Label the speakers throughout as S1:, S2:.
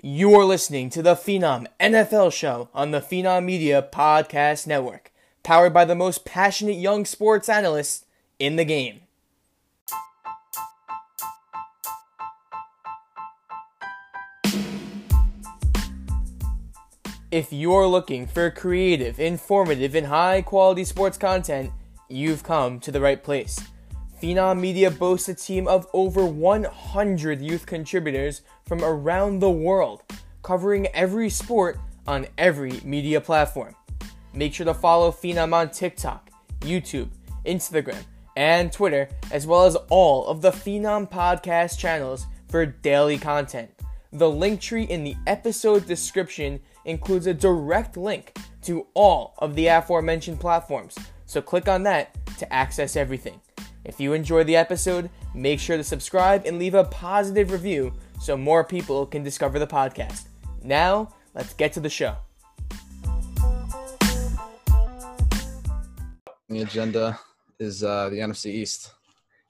S1: You're listening to the Phenom NFL Show on the Phenom Media Podcast Network, powered by the most passionate young sports analysts in the game. If you're looking for creative, informative, and high quality sports content, you've come to the right place. Phenom Media boasts a team of over 100 youth contributors from around the world, covering every sport on every media platform. Make sure to follow Phenom on TikTok, YouTube, Instagram, and Twitter, as well as all of the Phenom podcast channels for daily content. The link tree in the episode description includes a direct link to all of the aforementioned platforms, so click on that to access everything. If you enjoyed the episode, make sure to subscribe and leave a positive review so more people can discover the podcast. Now, let's get to the show.
S2: The agenda is uh, the NFC East.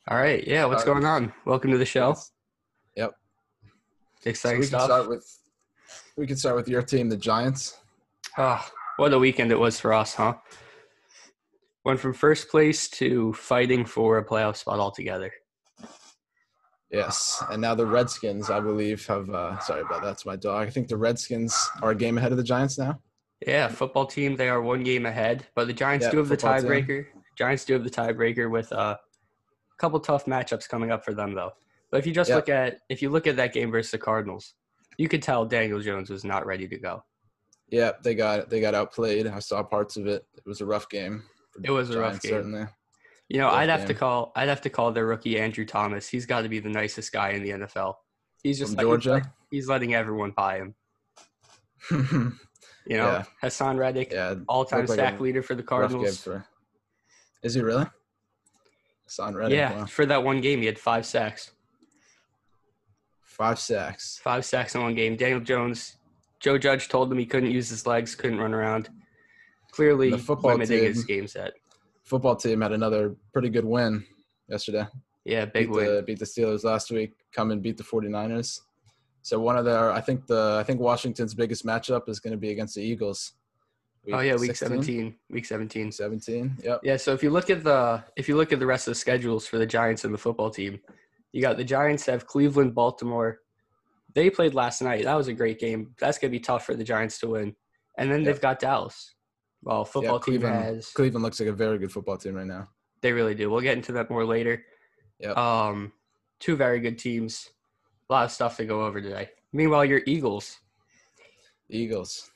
S3: All right. Yeah. What's going on? Welcome to the show.
S2: Yep. So
S3: Exciting
S2: we can
S3: stuff.
S2: start with we can start with your team, the Giants.
S3: Ah, what a weekend it was for us, huh? Went from first place to fighting for a playoff spot altogether.
S2: Yes, and now the Redskins, I believe, have. Uh, sorry about that. That's my dog. I think the Redskins are a game ahead of the Giants now.
S3: Yeah, football team. They are one game ahead, but the Giants
S2: Yeah,
S3: do have the tiebreaker. Giants do have the tiebreaker with uh, a couple tough matchups coming up for them, though. But if you just
S2: Yeah.
S3: look at if you look at that game versus the Cardinals, you could tell Daniel Jones was not ready to go.
S2: Yeah, they got they got outplayed. I saw parts of it. It was a rough game.
S3: It was
S2: the
S3: a rough game.
S2: Certainly.
S3: You know,
S2: Rough
S3: I'd have to call I'd have to call their rookie Andrew Thomas. He's got to be the nicest guy in the NFL. He's just
S2: From
S3: like,
S2: Georgia.
S3: he's letting everyone buy him. You know,
S2: Yeah.
S3: Haason Reddick,
S2: yeah,
S3: all-time
S2: like
S3: sack leader for the Cardinals.
S2: for. Is he really? Son Reddick.
S3: yeah,
S2: wow.
S3: for that one game, he had five sacks.
S2: Five sacks.
S3: Five sacks in one game. Daniel Jones, Joe Judge told him he couldn't use his legs, couldn't run around. Clearly,
S2: The football
S3: limiting his
S2: team-
S3: game set.
S2: Football team had another pretty good win yesterday.
S3: Yeah, big
S2: beat
S3: win.
S2: The, beat the Steelers last week. Come and beat the 49ers. So one of their, I think the, I think Washington's biggest matchup is going to be against the Eagles.
S3: oh yeah, week
S2: 16?
S3: 17. Week 17.
S2: 17. Yep.
S3: Yeah, so if you look at the if you look at the rest of the schedules for the Giants and the football team, you got the Giants have Cleveland, Baltimore. They played last night. That was a great game. That's gonna be tough for the Giants to win. And then
S2: Yep.
S3: they've got Dallas. Well, football
S2: yeah,
S3: team has
S2: Cleveland looks like a very good football team right now.
S3: they really do. We'll get into that more later.
S2: Yep.
S3: Um, two very good teams. A lot of stuff to go over today. Meanwhile, your Eagles,
S2: Eagles,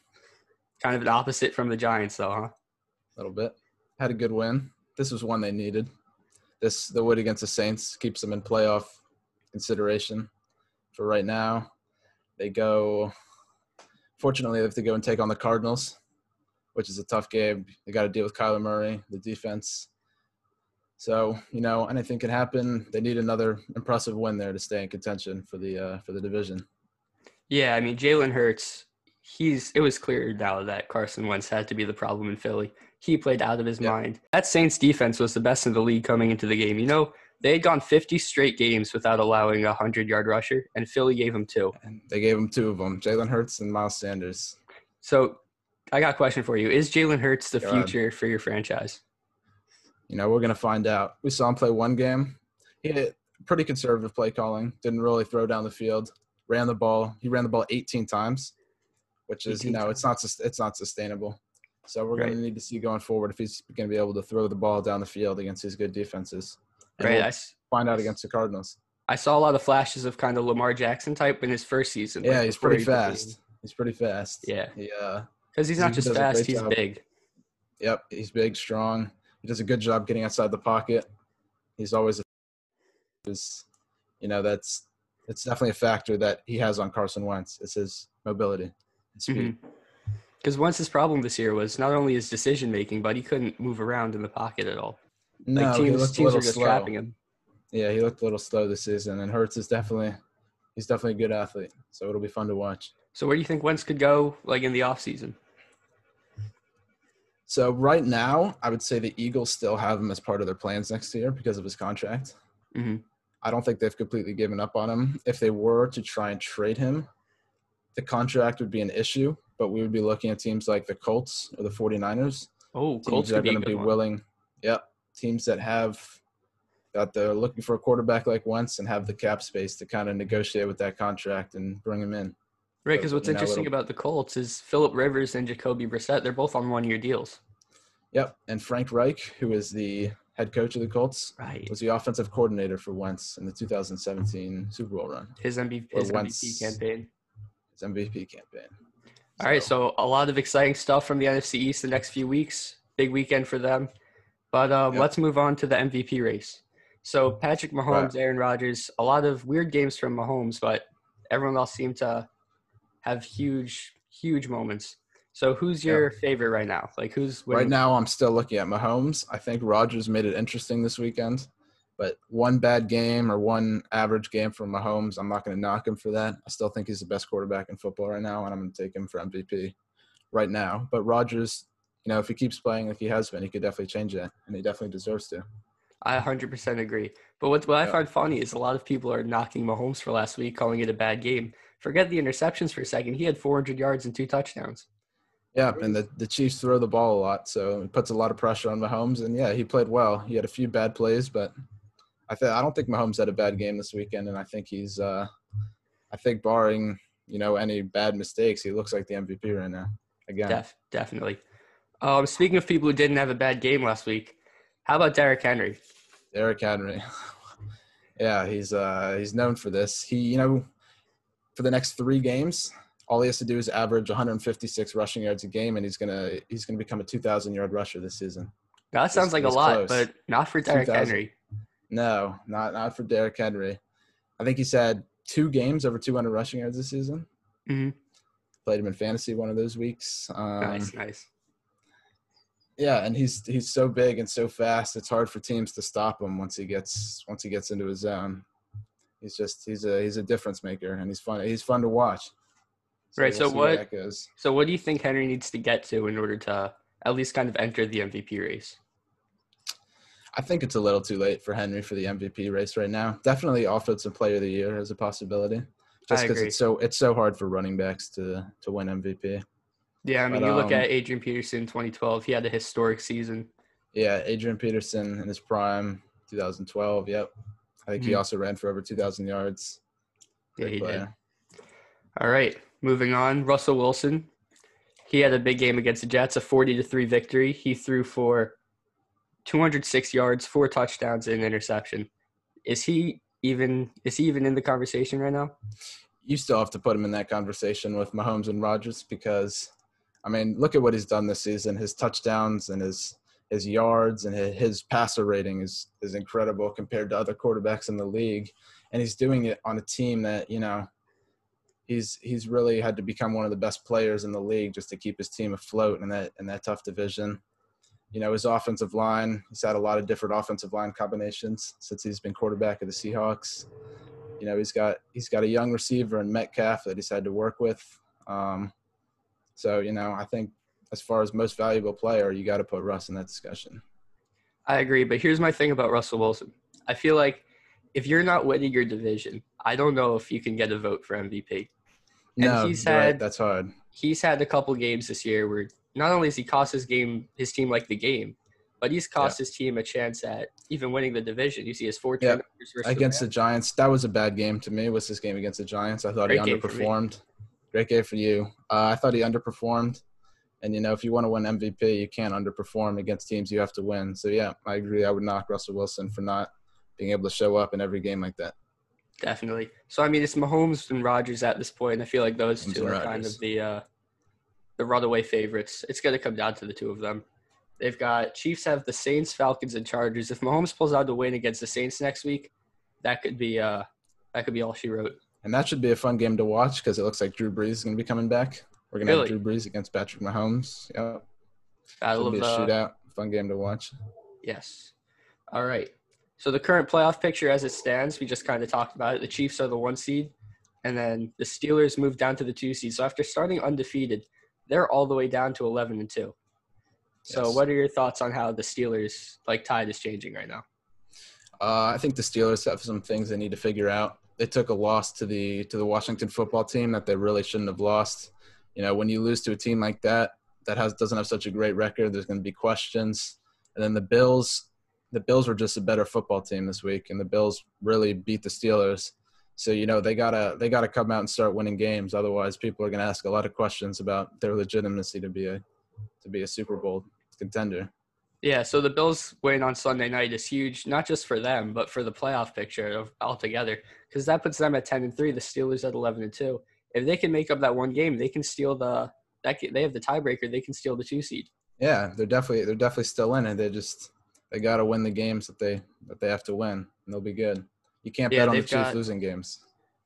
S3: kind of an opposite from the Giants, though, huh?
S2: a little bit, had a good win. This was one they needed. This the win against the Saints keeps them in playoff consideration for right now. They go. Fortunately, they have to go and take on the Cardinals, which is a tough game. They got to deal with Kyler Murray, the defense. So you know, anything can happen. They need another impressive win there to stay in contention for the uh, for the division.
S3: Yeah, I mean Jalen Hurts. He's. It was clear now that Carson Wentz had to be the problem in Philly. He played out of his
S2: Yeah.
S3: mind. That Saints defense was the best in the league coming into the game. You know, they had gone 50 straight games without allowing a hundred yard rusher, and Philly gave them two.
S2: They gave him two of them: Jalen Hurts and Miles Sanders.
S3: So, I got a question for you: Is Jalen Hurts the future for your franchise?
S2: You know, we're gonna find out. We saw him play one game. He had pretty conservative play calling. Didn't really throw down the field. Ran the ball. He ran the ball 18 times, which is you
S3: 18
S2: know it's not it's not sustainable. So we're
S3: Right.
S2: gonna need to see going forward if he's gonna be able to throw the ball down the field against these good defenses. And
S3: Right.
S2: we'll
S3: I,
S2: find out against the Cardinals.
S3: I saw a lot of flashes of kind of Lamar Jackson type in his first season.
S2: Yeah,
S3: like,
S2: he's pretty
S3: he
S2: fast. He's pretty fast.
S3: Yeah,
S2: He uh
S3: because he's
S2: He
S3: not just fast; he's
S2: job.
S3: big.
S2: Yep, he's big, strong. He does a good job getting outside the pocket. He's always a is you know, that's it's definitely a factor that he has on Carson Wentz. It's his mobility and speed. Mm-hmm.
S3: Because once his problem this year was not only his decision making, but he couldn't move around in the pocket at all.
S2: No,
S3: like
S2: he
S3: teams,
S2: looked a little
S3: are just
S2: slow.
S3: trapping him.
S2: Yeah, he looked a little slow this season, and Hurts is definitely he's definitely a good athlete. So it'll be fun to watch.
S3: So where do you think Wentz could go, like in the offseason?
S2: So right now, I would say the Eagles still have him as part of their plans next year because of his contract.
S3: Mhm.
S2: I don't think they've completely given up on him. If they were to try and trade him, the contract would be an issue, but we would be looking at teams like the Colts or the 49ers.
S3: Oh,
S2: Teams
S3: Colts
S2: that are
S3: could be a
S2: going to be
S3: one.
S2: willing. Yep. Teams that have that they're looking for a quarterback like Wentz and have the cap space to kind of negotiate with that contract and bring him in.
S3: Right, because what's
S2: know,
S3: interesting about the Colts is Philip Rivers and Jacoby Brissett. They're both on one-year deals.
S2: Yep. And Frank Reich, who is the head coach of the Colts,
S3: Right.
S2: was the offensive coordinator for Wentz in the 2017 Super Bowl run,
S3: His MVP, his. MVP campaign.
S2: his MVP campaign.
S3: All right, so a lot of exciting stuff from the NFC East the next few weeks. Big weekend for them. But um,
S2: Yep.
S3: let's move on to the MVP race. So Patrick Mahomes, Aaron Rodgers, a lot of weird games from Mahomes, but everyone else seemed to have huge, huge moments. So who's your favorite right now? Like who's winning?
S2: Right now, I'm still looking at Mahomes. I think Rodgers made it interesting this weekend, but one bad game or one average game from Mahomes, I'm not going to knock him for that. I still think he's the best quarterback in football right now, and I'm going to take him for MVP right now. But Rodgers, you know, if he keeps playing like he has been, he could definitely change that, and he definitely deserves to.
S3: I 100% agree. But what, what I
S2: Yeah.
S3: find funny is a lot of people are knocking Mahomes for last week, calling it a bad game. Forget the interceptions for a second. He had 400 yards and two touchdowns.
S2: Yeah, and the, the Chiefs throw the ball a lot, so it puts a lot of pressure on Mahomes. And yeah, he played well. He had a few bad plays, but I th- I don't think Mahomes had a bad game this weekend, and I think he's uh, I think barring you know any bad mistakes, he looks like the MVP right now. Again,
S3: Def, definitely. Um, speaking of people who didn't have a bad game last week, how about Derrick Henry?
S2: Derrick Henry. yeah, he's uh, he's known for this. He you know for the next three games. All he has to do is average 156 rushing yards a game, and he's gonna he's gonna become a 2,000 yard rusher this season.
S3: That sounds like a lot,
S2: close.
S3: but not for Derrick Henry.
S2: No, not not for Derrick Henry. I think he's had two games over 200 rushing yards this season.
S3: Mhm.
S2: Played him in fantasy one of those weeks. Um,
S3: Nice, nice.
S2: Yeah, and he's he's so big and so fast. It's hard for teams to stop him once he gets once he gets into his zone. He's just he's a he's a difference maker, and he's fun. He's fun to watch.
S3: Right, so
S2: see where
S3: what-. So, what do you think Henry needs to get to in order to at least kind of enter the MVP race?
S2: I think it's a little too late for Henry for the MVP race right now. Definitely offensive player of the year as a possibility. Just because it's so it's so hard for running backs to to win MVP.
S3: Yeah, I mean,
S2: But,
S3: you look
S2: um,
S3: at Adrian Peterson, 2012. He had a historic season.
S2: Yeah, Adrian Peterson in his prime, 2012. Yep. I think he
S3: Mhm.
S2: also ran for over 2,000 yards.
S3: Yeah,
S2: Great
S3: he did. All right, moving on. Russell Wilson. He had a big game against the Jets, a 40 to 3 victory. He threw for 206 yards, four touchdowns, and an interception. Is he even is he even in the conversation right now?
S2: You still have to put him in that conversation with Mahomes and Rodgers because, I mean, look at what he's done this season. His touchdowns and his his yards and his, passer rating is is incredible compared to other quarterbacks in the league, and he's doing it on a team that you know. He's he's really had to become one of the best players in the league just to keep his team afloat in that in that tough division. you know, his offensive line, he's had a lot of different offensive line combinations since he's been quarterback of the Seahawks. You know, he's got he's got a young receiver in Metcalf that he's had to work with. Um, so, you know, I think as far as most valuable player, you got to put Russ in that discussion.
S3: I agree, but here's my thing about Russell Wilson. I feel like if you're not winning your division, I don't know if you can get a vote for MVP. And
S2: no,
S3: he's
S2: you're right,
S3: had-
S2: that's hard.
S3: He's had a couple games this year where not only has he cost his game his team like the game, but he's cost his team a chance at even winning the division. You see his four
S2: Yeah, Against the
S3: Rams.
S2: Giants, that was a bad game to me. Was his game against the Giants? I thought
S3: Great
S2: he
S3: game for me.
S2: underperformed. Great game for you. Uh, I thought he underperformed. And you know, if you want to win MVP, you can't underperform against teams you have to win. So yeah, I agree. I would knock Russell Wilson for not being able to show up in every game like that.
S3: Definitely. So I mean, it's Mahomes and Rodgers at this point. and I feel like those
S2: Mahomes
S3: two are kind of the uh, the runaway favorites. It's going to come down to the two of them. They've got Chiefs have the Saints, Falcons, and Chargers. If Mahomes pulls out the win against the Saints next week, that could be uh, that could be all she wrote.
S2: And that should be a fun game to watch because it looks like Drew Brees is going to be coming back. We're going to
S3: Really?
S2: have Drew Brees against Patrick Mahomes. Yeah,
S3: Battle
S2: should be a
S3: uh,
S2: shootout. Fun game to watch.
S3: Yes. All right. So the current playoff picture as it stands, we just kind of talked about it. The Chiefs are the one seed, and then the Steelers moved down to the two seed. So after starting undefeated, they're all the way down to eleven and two. So
S2: Yes.
S3: what are your thoughts on how the Steelers like tide is changing right now?
S2: Uh, I think the Steelers have some things they need to figure out. They took a loss to the to the Washington football team that they really shouldn't have lost. You know, when you lose to a team like that that has doesn't have such a great record, there's going to be questions. And then the Bills, the Bills were just a better football team this week, and the Bills really beat the Steelers. So you know they gotta they gotta come out and start winning games. Otherwise, people are going to ask a lot of questions about their legitimacy to be a to be a Super Bowl contender.
S3: Yeah, so the Bills win on Sunday night is huge, not just for them, but for the playoff picture of altogether, because that puts them at ten and three. The Steelers at eleven and two. If they can make up that one game, they can steal the that they have the tiebreaker. They can steal the two seed.
S2: Yeah, they're definitely they're definitely still in it. They just they got to win the games that they that they have to win, and they'll be good. You can't
S3: Yeah,
S2: bet on the Chiefs losing games.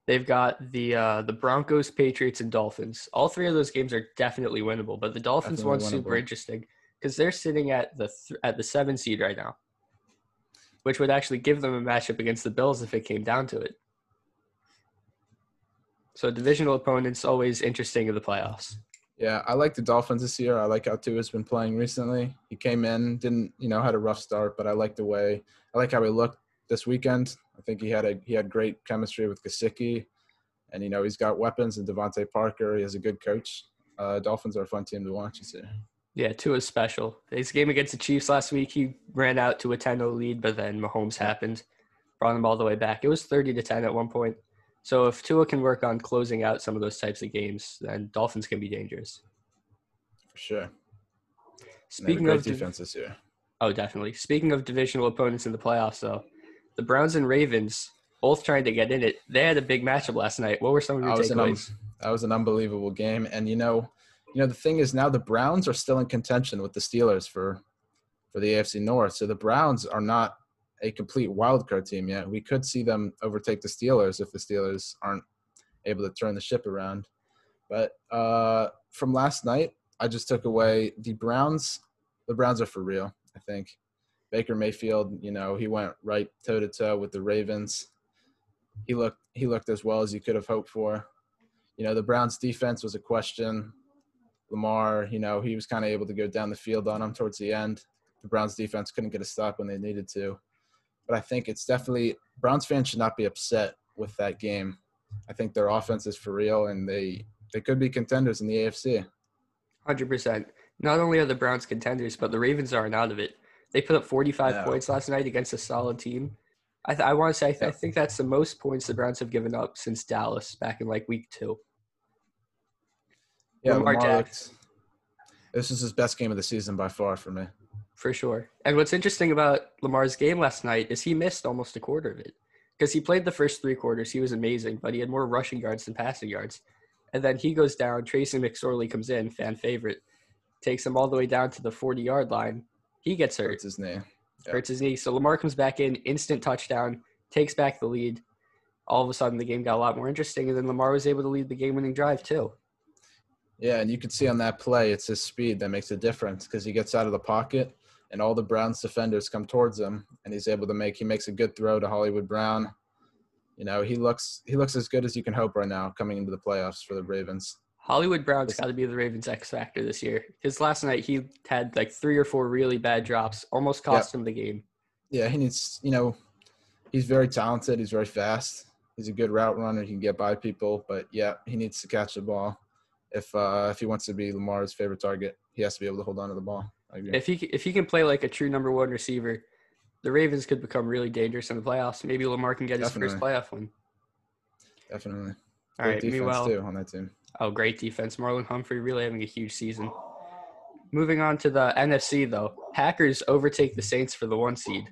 S3: They've got the uh, the Broncos, Patriots, and Dolphins. All three of those games are definitely winnable, but the Dolphins
S2: Definitely
S3: one's super interesting because they're sitting at the th- at the seven seed right now, which would actually give them a matchup against the Bills if it came down to it. So divisional opponents always interesting in the playoffs.
S2: Yeah, I like the Dolphins this year. I like how Tua's been playing recently. He came in, didn't you know, had a rough start, but I like the way I like how he looked this weekend. I think he had a he had great chemistry with Gesicki, and you know he's got weapons and DeVante Parker. He has a good coach. Uh, Dolphins are a fun team to watch this year.
S3: Yeah, Tua's special. His game against the Chiefs last week, he ran out to a 10-0 lead, but then Mahomes happened, brought him all the way back. It was 30 to 10 at one point. So if Tua can work on closing out some of those types of games, then Dolphins can be dangerous.
S2: For sure. And they have a
S3: Speaking of div-
S2: defense this year.
S3: oh, definitely. Speaking of divisional opponents in the playoffs, though, the Browns and Ravens both trying to get in it. They had a big matchup last night. What were some of your
S2: That was, an um,
S3: takeaways?
S2: that was an unbelievable game. And you know, you know the thing is now the Browns are still in contention with the Steelers for for the AFC North. So the Browns are not a complete wild card team yet. We could see them overtake the Steelers if the Steelers aren't able to turn the ship around. But uh, from last night, I just took away the Browns. The Browns are for real. I think Baker Mayfield. You know, he went right toe to toe with the Ravens. He looked he looked as well as you could have hoped for you know, the Browns defense was a question. Lamar, you know, he was kind of able to go down the field on him towards the end. The Browns defense couldn't get a stop when they needed to. But I think it's definitely Browns fans should not be upset with that game. I think their offense is for real and they they could be contenders in the AFC.
S3: Hundred percent. Not only are the Browns contenders, but the Ravens aren't out of it. They put up 45
S2: No.
S3: points last night against a solid team. I, th- I want to say I, th- I think that's the most points the Browns have given up since Dallas back in like week two.
S2: Yeah,
S3: Lamar
S2: Lamar, looked this is his best game of the season by far for me.
S3: For sure. And what's interesting about Lamar's game last night is he missed almost a quarter of it. Because he played the first three quarters, he was amazing, but he had more rushing yards than passing yards. And then he goes down, Tracy McSorley comes in, fan favorite, takes him all the way down to the 40 yard line. He gets hurt.
S2: Hurts his knee. Yeah.
S3: hurts his knee. So Lamar comes back in, instant touchdown, takes back the lead. All of a sudden, the game got a lot more interesting, and then Lamar was able to lead the game-winning drive too.
S2: Yeah, and you can see on that play, it's his speed that makes a difference because he gets out of the pocket and all the Browns defenders come towards him, and he's able to make he makes a good throw to Hollywood Brown. You know, he looks he looks as good as you can hope right now coming into the playoffs for the Ravens.
S3: Hollywood Brown's got to be the Ravens' X factor this year. His last night he had like three or four really bad drops, almost cost him the game.
S2: Yeah, he needs you know, he's very talented. He's very fast. He's a good route runner. He can get by people, but yeah, he needs to catch the ball. If uh, if he wants to be Lamar's favorite target, he has to be able to hold on to the ball. I agree.
S3: If he if he can play like a true number one receiver, the Ravens could become really dangerous in the playoffs. Maybe Lamar can get his first playoff win.
S2: Definitely.
S3: All
S2: Great
S3: right.
S2: defense
S3: Meanwhile,
S2: too on that team.
S3: Oh, great defense. Marlon Humphrey really having a huge season. Moving on to the NFC, though. Packers overtake the Saints for the one seed.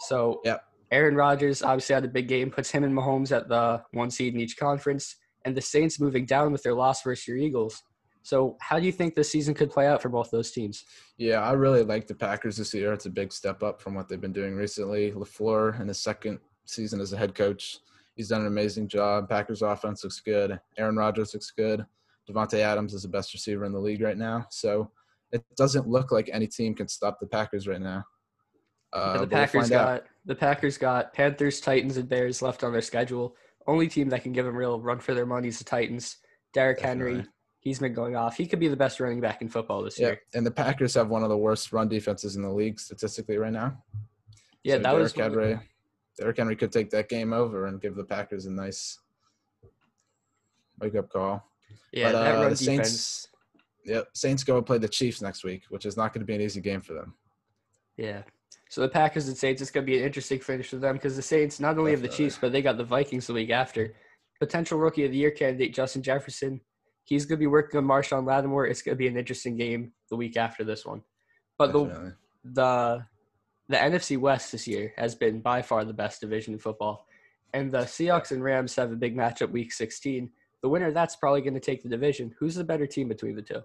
S3: So,
S2: Yep.
S3: Aaron Rodgers obviously had a big game, puts him and Mahomes at the one seed in each conference, and the Saints moving down with their loss versus your Eagles. So, how do you think this season could play out for both those teams?
S2: Yeah, I really like the Packers this year. It's a big step up from what they've been doing recently. LaFleur in his second season as a head coach, he's done an amazing job. Packers offense looks good. Aaron Rodgers looks good. Davante Adams is the best receiver in the league right now. So it doesn't look like any team can stop the Packers right now. Uh,
S3: the
S2: we'll
S3: Packers
S2: out.
S3: got the Packers got Panthers, Titans, and Bears left on their schedule. Only team that can give them real run for their money is the Titans. Derrick Henry, he's been going off. He could be the best running back in football this
S2: Yeah,
S3: year.
S2: and the Packers have one of the worst run defenses in the league statistically right now.
S3: Yeah,
S2: So
S3: that was
S2: Derrick
S3: of-
S2: Henry, Derrick Henry could take that game over and give the Packers a nice wake up call.
S3: Yeah,
S2: But,
S3: that
S2: uh,
S3: run
S2: the
S3: defense.
S2: Saints- Yep, Saints go and play the Chiefs next week, which is not going to be an easy game for them.
S3: Yeah. So the Packers and Saints, it's going to be an interesting finish for them because the Saints not only have the Chiefs, but they got the Vikings the week after. Potential Rookie of the Year candidate Justin Jefferson, he's going to be working on Marshon Lattimore. It's going to be an interesting game the week after this one. But the the the NFC West this year has been by far the best division in football, and the Seahawks and Rams have a big matchup week 16. The winner that's probably going to take the division. Who's the better team between the two?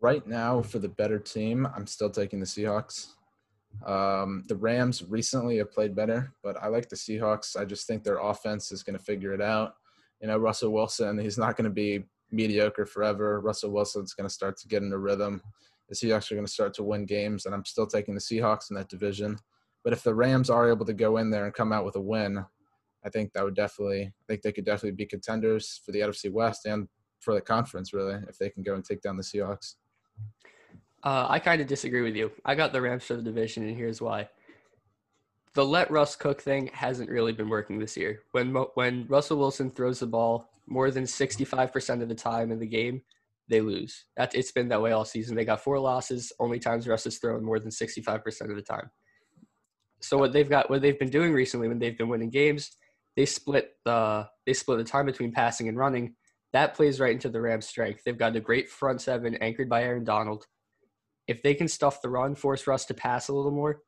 S2: Right now, for the better team, I'm still taking the Seahawks. Um, the Rams recently have played better, but I like the Seahawks. I just think their offense is going to figure it out. You know, Russell Wilson, he's not going to be mediocre forever. Russell Wilson's going to start to get into rhythm. The Seahawks are going to start to win games, and I'm still taking the Seahawks in that division. But if the Rams are able to go in there and come out with a win, I think that would definitely, I think they could definitely be contenders for the NFC West and for the conference, really, if they can go and take down the Seahawks.
S3: Uh, I kind of disagree with you. I got the Rams for the division, and here's why. The let Russ cook thing hasn't really been working this year. When when Russell Wilson throws the ball more than 65% of the time in the game, they lose. It's been that way all season. They got four losses. Only times Russ has thrown more than 65% of the time. So what they've got, what they've been doing recently when they've been winning games, they split the they split the time between passing and running. That plays right into the Rams' strength. They've got a great front seven anchored by Aaron Donald if they can stuff the run, force Russ to pass a little more,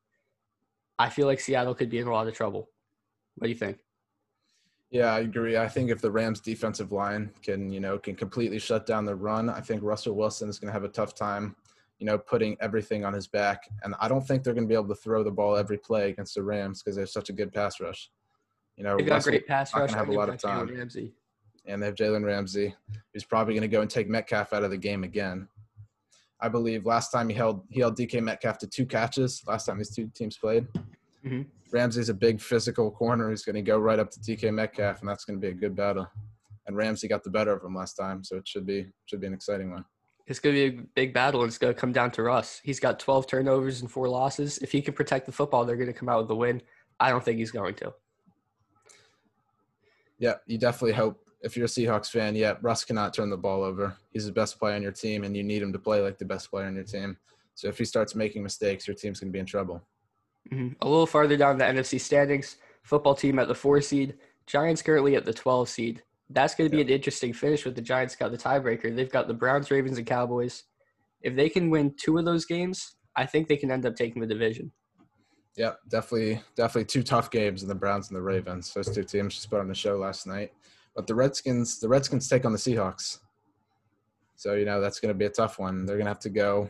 S3: I feel like Seattle could be in a lot of trouble. What do you think?
S2: Yeah, I agree. I think if the Rams defensive line can, you know, can completely shut down the run, I think Russell Wilson is going to have a tough time, you know, putting everything on his back. And I don't think they're going to be able to throw the ball every play against the Rams because they have such a good pass rush. You know,
S3: They've got
S2: Russell-
S3: great pass rush.
S2: have a lot of
S3: that to Jalen
S2: time.
S3: Ramsey.
S2: and they have Jalen Ramsey, who's probably going to go and take Metcalf out of the game again. I believe last time he held he held DK Metcalf to two catches. Last time these two teams played,
S3: Mhm.
S2: Ramsey's a big physical corner who's going to go right up to DK Metcalf, and that's going to be a good battle. And Ramsey got the better of him last time, so it should be should be an exciting one.
S3: It's going to be a big battle, and it's going to come down to Russ. He's got 12 turnovers and four losses. If he can protect the football, they're going to come out with the win. I don't think he's going to.
S2: Yeah, you definitely hope if you're a Seahawks fan, yeah, Russ cannot turn the ball over. He's the best player on your team, and you need him to play like the best player on your team. So if he starts making mistakes, your team's going to be in trouble.
S3: Mhm. A little farther down the NFC standings, football team at the four seed, Giants currently at the 12 seed. That's going to be an interesting finish with the Giants got the tiebreaker. They've got the Browns, Ravens, and Cowboys. If they can win two of those games, I think they can end up taking the division.
S2: Yeah, definitely, definitely two tough games in the Browns and the Ravens. Those two teams just put on the show last night. But the Redskins, the Redskins take on the Seahawks. So you know that's going to be a tough one. They're going to have to go.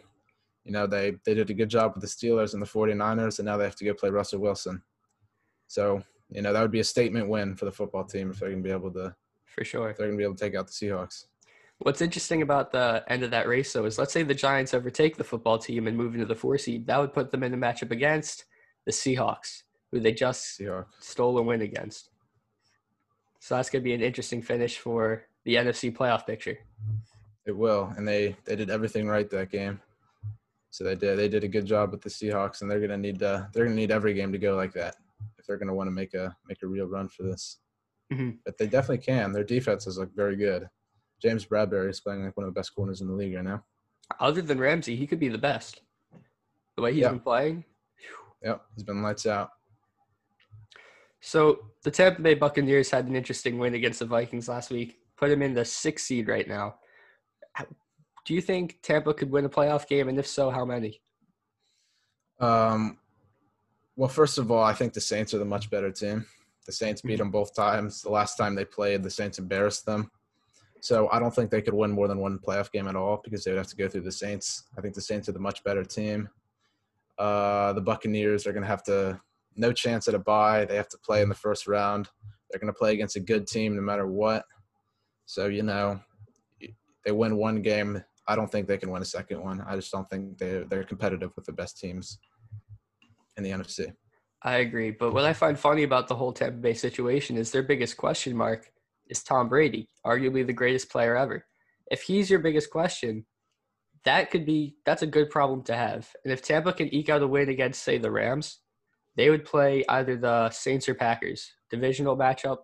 S2: You know they they did a good job with the Steelers and the 49ers, and now they have to go play Russell Wilson. So you know that would be a statement win for the football team if they're going to be able to
S3: For sure.
S2: if they're going to be able to take out the Seahawks.
S3: What's interesting about the end of that race, though, is let's say the Giants overtake the football team and move into the four seed. That would put them in a matchup against the Seahawks, who they just
S2: Seahawks.
S3: stole a win against. So that's going to be an interesting finish for the NFC playoff picture.
S2: It will, and they they did everything right that game. So they did they did a good job with the Seahawks, and they're gonna need to they're gonna need every game to go like that if they're gonna want to make a make a real run for this.
S3: Mhm.
S2: But they definitely can. Their defense is like very good. James Bradberry is playing like one of the best corners in the league right now.
S3: Other than Ramsey, he could be the best. The way he's
S2: Yeah.
S3: been playing.
S2: Yep, he's been lights out.
S3: So the Tampa Bay Buccaneers had an interesting win against the Vikings last week. Put them in the sixth seed right now. Do you think Tampa could win a playoff game? And if so, how many?
S2: Um, well, first of all, I think the Saints are the much better team. The Saints beat them both times. The last time they played, the Saints embarrassed them. So I don't think they could win more than one playoff game at all because they would have to go through the Saints. I think the Saints are the much better team. Uh, the Buccaneers are going to have to no chance at a bye. They have to play in the first round. They're going to play against a good team no matter what. So you know, they win one game. I don't think they can win a second one. I just don't think they they're competitive with the best teams in the NFC.
S3: I agree. But what I find funny about the whole Tampa Bay situation is their biggest question mark is Tom Brady, arguably the greatest player ever. If he's your biggest question, that could be that's a good problem to have. And if Tampa can eke out a win against, say, the Rams, they would play either the Saints or Packers. Divisional matchup,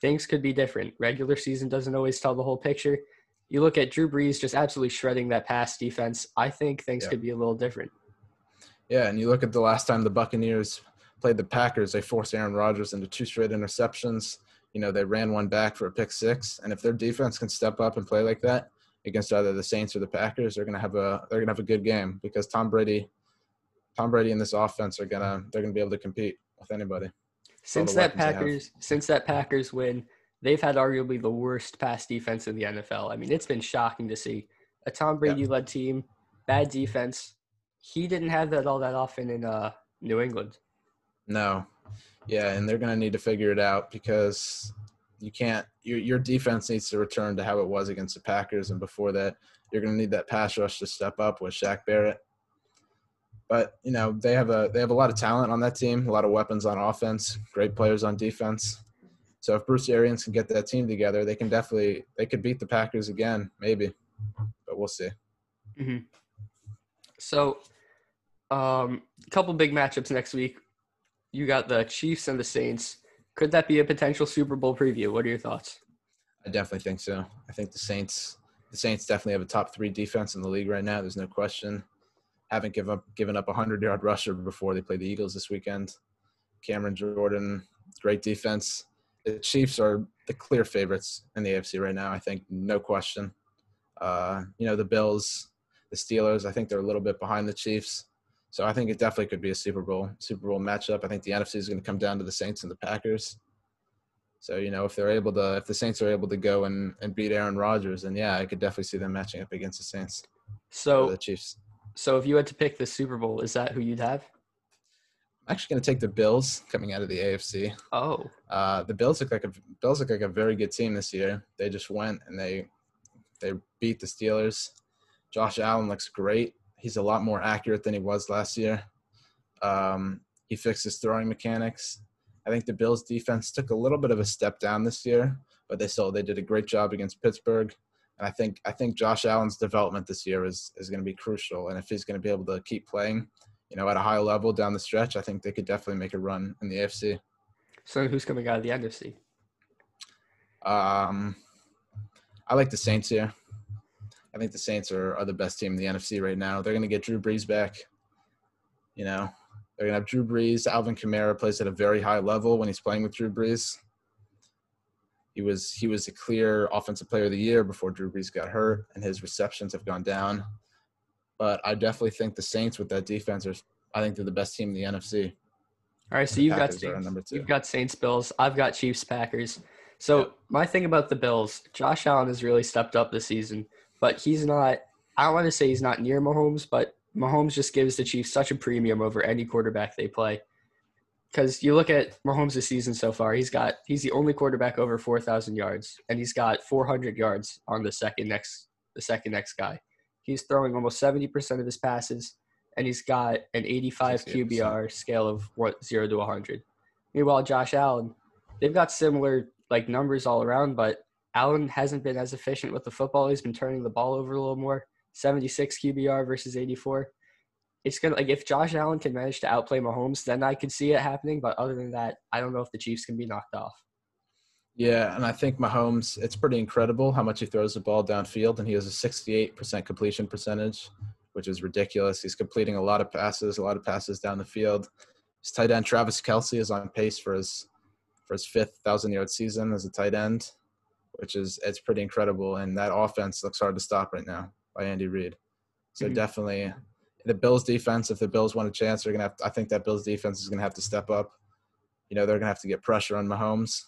S3: things could be different. Regular season doesn't always tell the whole picture. You look at Drew Brees just absolutely shredding that pass defense. I think things
S2: Yeah.
S3: could be a little different.
S2: Yeah, and you look at the last time the Buccaneers played the Packers, they forced Aaron Rodgers into two straight interceptions. You know, they ran one back for a pick six, and if their defense can step up and play like that against either the Saints or the Packers, they're gonna have a they're gonna have a good game because Tom Brady, Tom Brady and this offense are gonna they're gonna be able to compete with anybody.
S3: Since that
S2: weapons they have.
S3: Packers since that Packers win, they've had arguably the worst pass defense in the NFL. I mean, it's been shocking to see a Tom Brady led team, bad defense. He didn't have that all that often in uh, New England.
S2: No, yeah, and they're gonna need to figure it out because you can't. Your your defense needs to return to how it was against the Packers, and before that, you're gonna need that pass rush to step up with Shaq Barrett. But you know they have a they have a lot of talent on that team, a lot of weapons on offense, great players on defense. So if Bruce Arians can get that team together, they can definitely they could beat the Packers again, maybe, but we'll see.
S3: So, um, a couple big matchups next week. You got the Chiefs and the Saints. Could that be a potential Super Bowl preview? What are your thoughts?
S2: I definitely think so. I think the Saints, the Saints definitely have a top three defense in the league right now. There's no question. Haven't given up given up a hundred yard rusher before they play the Eagles this weekend. Cameron Jordan, great defense. The Chiefs are the clear favorites in the AFC right now. I think no question. Uh, you know the Bills, the Steelers. I think they're a little bit behind the Chiefs. So I think it definitely could be a Super Bowl Super Bowl matchup. I think the NFC is going to come down to the Saints and the Packers. So you know, if they're able to, if the Saints are able to go and, and beat Aaron Rodgers, then yeah, I could definitely see them matching up against the Saints
S3: So,
S2: the Chiefs.
S3: So if you had to pick the Super Bowl, is that who you'd have?
S2: I'm actually going to take the Bills coming out of the AFC.
S3: Oh,
S2: Uh, the Bills look like a Bills look like a very good team this year. They just went and they they beat the Steelers. Josh Allen looks great. He's a lot more accurate than he was last year. Um, he fixed his throwing mechanics. I think the Bills defense took a little bit of a step down this year, but they still they did a great job against Pittsburgh. And I think I think Josh Allen's development this year is is going to be crucial. And if he's going to be able to keep playing, you know, at a high level down the stretch, I think they could definitely make a run in the AFC.
S3: so who's coming out of the NFC?
S2: Um, I like the Saints here. I think the Saints are, are the best team in the NFC right now. They're going to get Drew Brees back. You know, they're going to have Drew Brees. Alvin Kamara plays at a very high level when he's playing with Drew Brees. He was he was a clear offensive player of the year before Drew Brees got hurt, and his receptions have gone down. But I definitely think the Saints with that defense are. I think they're the best team in the NFC.
S3: All right, so you've got Saints. You've got Saints, Bills. I've got Chiefs, Packers. So
S2: Yeah.
S3: my thing about the Bills, Josh Allen has really stepped up this season, but he's not. I don't want to say he's not near Mahomes, but Mahomes just gives the Chiefs such a premium over any quarterback they play. Because you look at Mahomes' season so far, he's got he's the only quarterback over four thousand yards, and he's got four hundred yards on the second next the second next guy. He's throwing almost seventy percent of his passes, and he's got an eighty-five
S2: 68%.
S3: QBR scale of what zero to one hundred. Meanwhile, Josh Allen, they've got similar like numbers all around, but Allen hasn't been as efficient with the football. He's been turning the ball over a little more. 76 QBR versus 84. It's gonna like if Josh Allen can manage to outplay Mahomes, then I could see it happening. But other than that, I don't know if the Chiefs can be knocked off.
S2: Yeah, and I think Mahomes, it's pretty incredible how much he throws the ball downfield, and he has a 68% completion percentage, which is ridiculous. He's completing a lot of passes, a lot of passes down the field. His tight end Travis Kelce is on pace for his for his fifth thousand yard season as a tight end, which is it's pretty incredible. And that offense looks hard to stop right now by Andy Reid. So
S3: Mhm.
S2: definitely, the Bills defense. If the Bills want a chance, they're gonna have. I think that Bills defense is gonna have to step up. You know, they're gonna have to get pressure on Mahomes.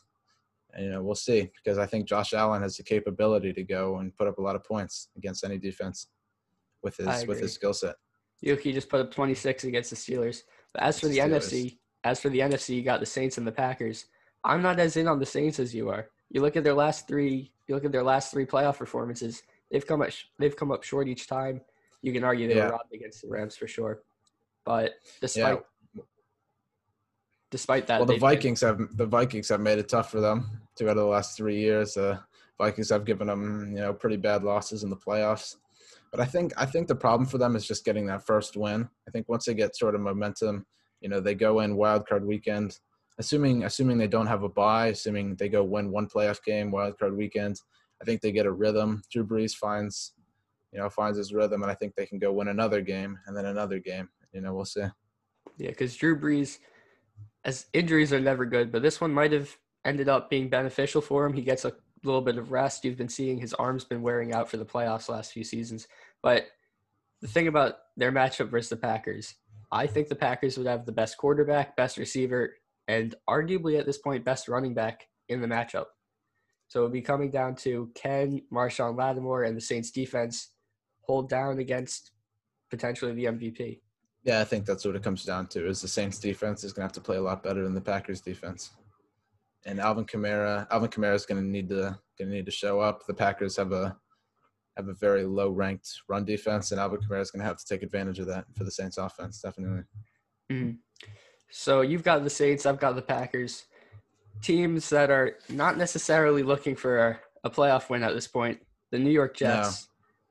S2: And, you know, we'll see because I think Josh Allen has the capability to go and put up a lot of points against any defense with his with his skill set.
S3: Yuki just put up 26 against the Steelers. But as for the
S2: Steelers.
S3: NFC, as for the NFC, you got the Saints and the Packers. I'm not as in on the Saints as you are. You look at their last three. You look at their last three playoff performances. They've come up. They've come up short each time. You can argue they
S2: Yeah.
S3: were robbed against the Rams for sure. But despite despite that,
S2: well, the Vikings have the Vikings have made it tough for them to go to the last three years. Uh, Vikings have given them you know pretty bad losses in the playoffs. But I think I think the problem for them is just getting that first win. I think once they get sort of momentum You know, they go in wild card weekend, assuming assuming they don't have a bye, assuming they go win one playoff game wild card weekend. I think they get a rhythm. Drew Brees finds, you know, finds his rhythm, and I think they can go win another game and then another game. You know, we'll see.
S3: Yeah, because Drew Brees, as injuries are never good, but this one might have ended up being beneficial for him. He gets a little bit of rest. You've been seeing his arms been wearing out for the playoffs last few seasons. But the thing about their matchup versus the Packers, I think the Packers would have the best quarterback, best receiver, and arguably at this point, best running back in the matchup. So it'll be coming down to Ken, Marshon Lattimore and the Saints defense hold down against potentially the MVP?
S2: Yeah, I think that's what it comes down to. Is the Saints defense is going to have to play a lot better than the Packers defense, and Alvin Kamara. Alvin Kamara is going to need to going to need to show up. The Packers have a have a very low ranked run defense, and Alvin Kamara is going to have to take advantage of that for the Saints offense. Definitely.
S3: Mm-hmm. So you've got the Saints, I've got the Packers, teams that are not necessarily looking for a playoff win at this point. The New York Jets.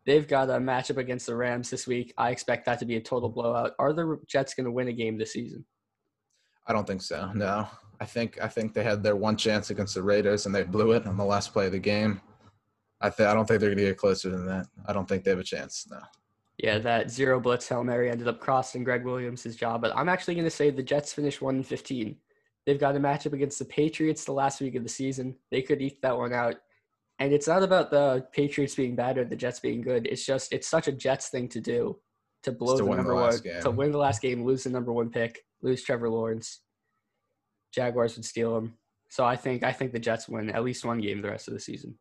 S3: They've got a matchup against the Rams this week. I expect that to be a total blowout. Are the Jets going to win a game this season?
S2: I don't think so. No, I think I think they had their one chance against the Raiders and they blew it on the last play of the game. I th- I don't think they're going to get closer than that. I don't think they have a chance. No.
S3: Yeah, that zero blitz hail mary ended up costing Gregg Williams' his job. But I'm actually going to say the Jets finished one and fifteen. They've got a matchup against the Patriots the last week of the season. They could eke that one out. And it's not about the Patriots being bad or the Jets being good. It's just it's such a Jets thing to do to blow
S2: to
S3: the number
S2: the
S3: one
S2: game.
S3: to win the last game, lose the number one pick, lose Trevor Lawrence. Jaguars would steal him. So I think I think the Jets win at least one game the rest of the season.